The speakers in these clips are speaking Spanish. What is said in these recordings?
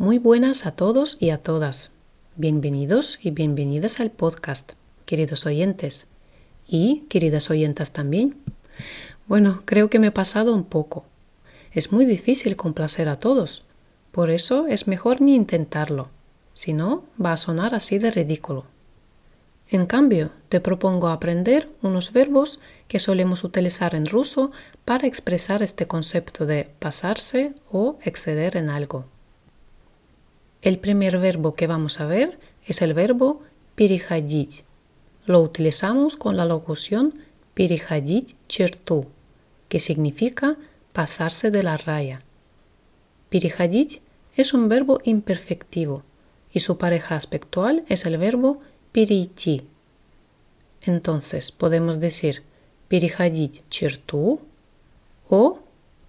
Muy buenas a todos y a todas. Bienvenidos y bienvenidas al podcast, queridos oyentes. Y queridas oyentas también. Bueno, creo que me he pasado un poco. Es muy difícil complacer a todos. Por eso es mejor ni intentarlo. Si no, va a sonar así de ridículo. En cambio, te propongo aprender unos verbos que solemos utilizar en ruso para expresar este concepto de pasarse o exceder en algo. El primer verbo que vamos a ver es el verbo переходить. Lo utilizamos con la locución переходить черту, que significa pasarse de la raya. Переходить es un verbo imperfectivo y su pareja aspectual es el verbo перейти. Entonces podemos decir переходить черту o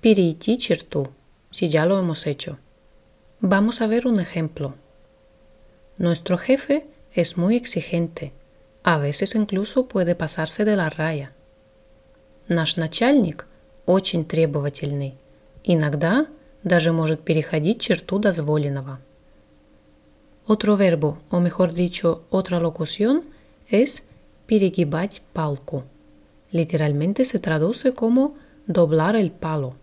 перейти черту, si ya lo hemos hecho. Vamos a ver un ejemplo. Nuestro jefe es muy exigente. A veces incluso puede pasarse de la raya. Наш начальник очень требовательный. Иногда даже может переходить черту дозволенного. Otro verbo, o mejor dicho, otra locución, es перегибать палку. Literalmente se traduce como doblar el palo.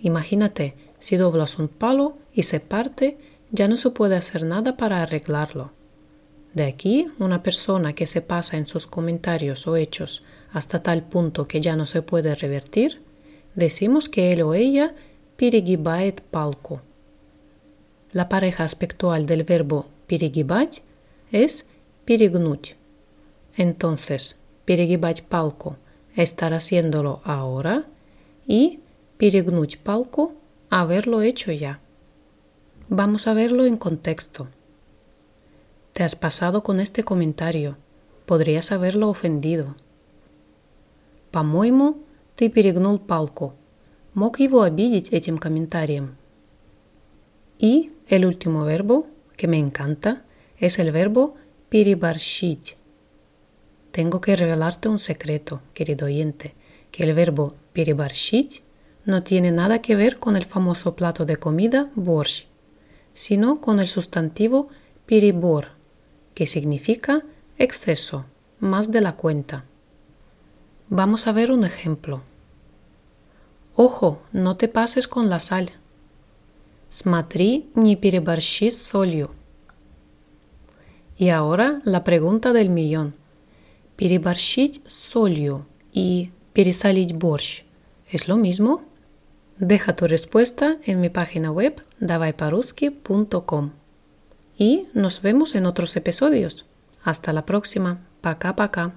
Imagínate, si doblas un palo y se parte, ya no se puede hacer nada para arreglarlo. De aquí, una persona que se pasa en sus comentarios o hechos hasta tal punto que ya no se puede revertir, decimos que él o ella перегибает палку. La pareja aspectual del verbo перегибать es перегнуть. Entonces, перегибать палку – estar haciéndolo ahora y перегнуть палку haberlo hecho ya. Vamos a verlo en contexto. Te has pasado con este comentario. Podrías haberlo ofendido. По-моему, ты перегнул палку. Мог его обидеть этим комментарием. Y el último verbo, que me encanta, es el verbo переборщить. Tengo que revelarte un secreto, querido oyente, que el verbo переборщить no tiene nada que ver con el famoso plato de comida борщ, sino con el sustantivo перебор, que significa exceso, más de la cuenta. Vamos a ver un ejemplo. Ojo, no te pases con la sal. Смотри, не переборщи с солью. Y ahora la pregunta del millón. Переборщить с солью y пересолить борщ ¿es lo mismo? Deja tu respuesta en mi página web davaiparuski.com y nos vemos en otros episodios. Hasta la próxima. Пока-пока.